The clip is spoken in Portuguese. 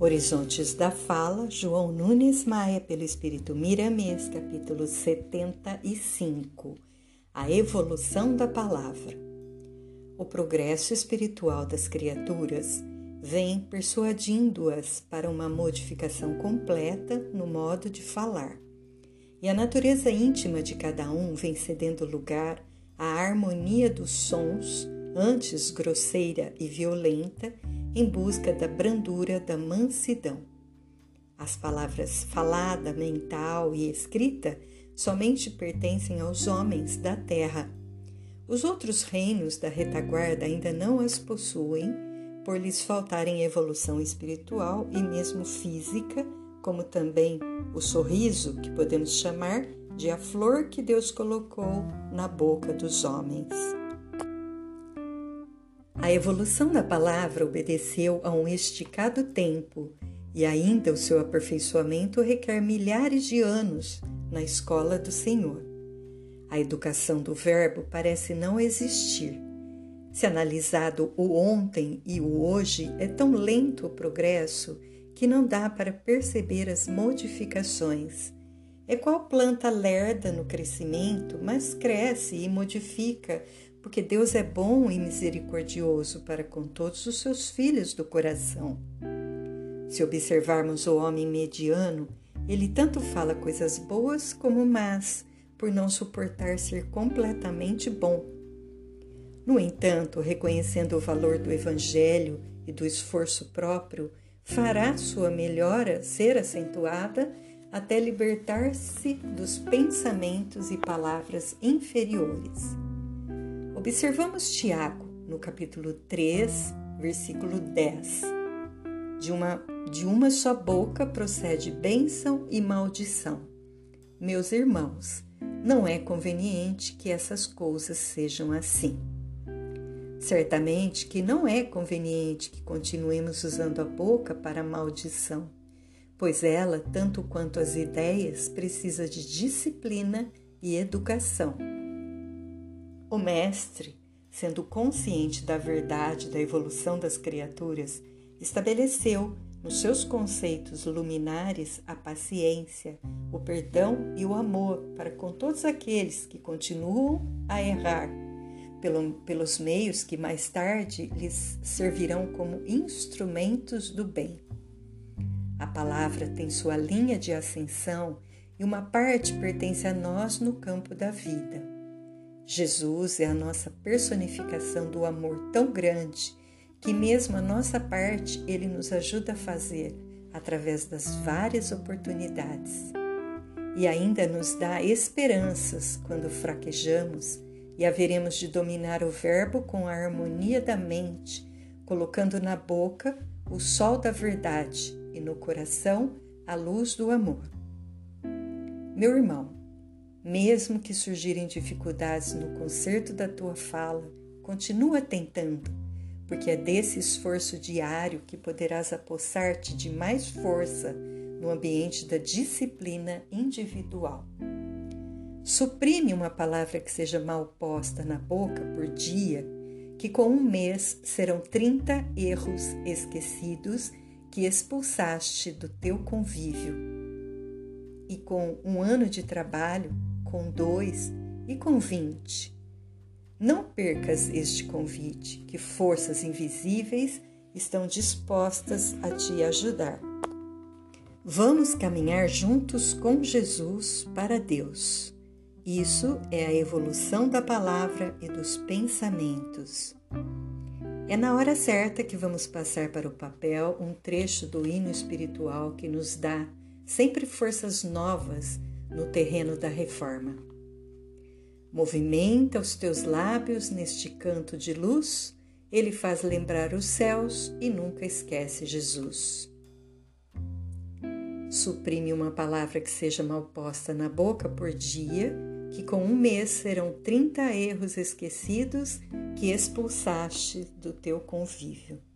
Horizontes da Fala, João Nunes Maia, pelo Espírito Miramês, capítulo 75 A Evolução da Palavra. O progresso espiritual das criaturas vem persuadindo-as para uma modificação completa no modo de falar. E a natureza íntima de cada um vem cedendo lugar à harmonia dos sons, antes grosseira e violenta, em busca da brandura da mansidão. As palavras falada, mental e escrita somente pertencem aos homens da terra. Os outros reinos da retaguarda ainda não as possuem, por lhes faltarem evolução espiritual e mesmo física, como também o sorriso, que podemos chamar de a flor que Deus colocou na boca dos homens. A evolução da palavra obedeceu a um esticado tempo e ainda o seu aperfeiçoamento requer milhares de anos na escola do Senhor. A educação do Verbo parece não existir. Se analisado o ontem e o hoje, é tão lento o progresso que não dá para perceber as modificações. É qual planta lerda no crescimento, mas cresce e modifica porque Deus é bom e misericordioso para com todos os seus filhos do coração. Se observarmos o homem mediano, ele tanto fala coisas boas como más, por não suportar ser completamente bom. No entanto, reconhecendo o valor do Evangelho e do esforço próprio, fará sua melhora ser acentuada até libertar-se dos pensamentos e palavras inferiores. Observamos Tiago no capítulo 3, versículo 10. De uma, de uma só boca procede bênção e maldição. Meus irmãos, não é conveniente que essas coisas sejam assim. Certamente que não é conveniente que continuemos usando a boca para maldição, pois ela, tanto quanto as ideias, precisa de disciplina e educação o Mestre, sendo consciente da verdade da evolução das criaturas, estabeleceu nos seus conceitos luminares a paciência, o perdão e o amor para com todos aqueles que continuam a errar, pelo, pelos meios que mais tarde lhes servirão como instrumentos do bem. A palavra tem sua linha de ascensão e uma parte pertence a nós no campo da vida. Jesus é a nossa personificação do amor tão grande que, mesmo a nossa parte, ele nos ajuda a fazer através das várias oportunidades. E ainda nos dá esperanças quando fraquejamos e haveremos de dominar o Verbo com a harmonia da mente, colocando na boca o sol da verdade e no coração a luz do amor. Meu irmão, mesmo que surgirem dificuldades no conserto da tua fala, continua tentando, porque é desse esforço diário que poderás apossar-te de mais força no ambiente da disciplina individual. Suprime uma palavra que seja mal posta na boca por dia, que com um mês serão 30 erros esquecidos que expulsaste do teu convívio. E com um ano de trabalho, com dois e com vinte. Não percas este convite, que forças invisíveis estão dispostas a te ajudar. Vamos caminhar juntos com Jesus para Deus. Isso é a evolução da palavra e dos pensamentos. É na hora certa que vamos passar para o papel um trecho do hino espiritual que nos dá sempre forças novas no terreno da reforma. Movimenta os teus lábios neste canto de luz, ele faz lembrar os céus e nunca esquece Jesus. Suprime uma palavra que seja mal posta na boca por dia, que com um mês serão trinta erros esquecidos que expulsaste do teu convívio.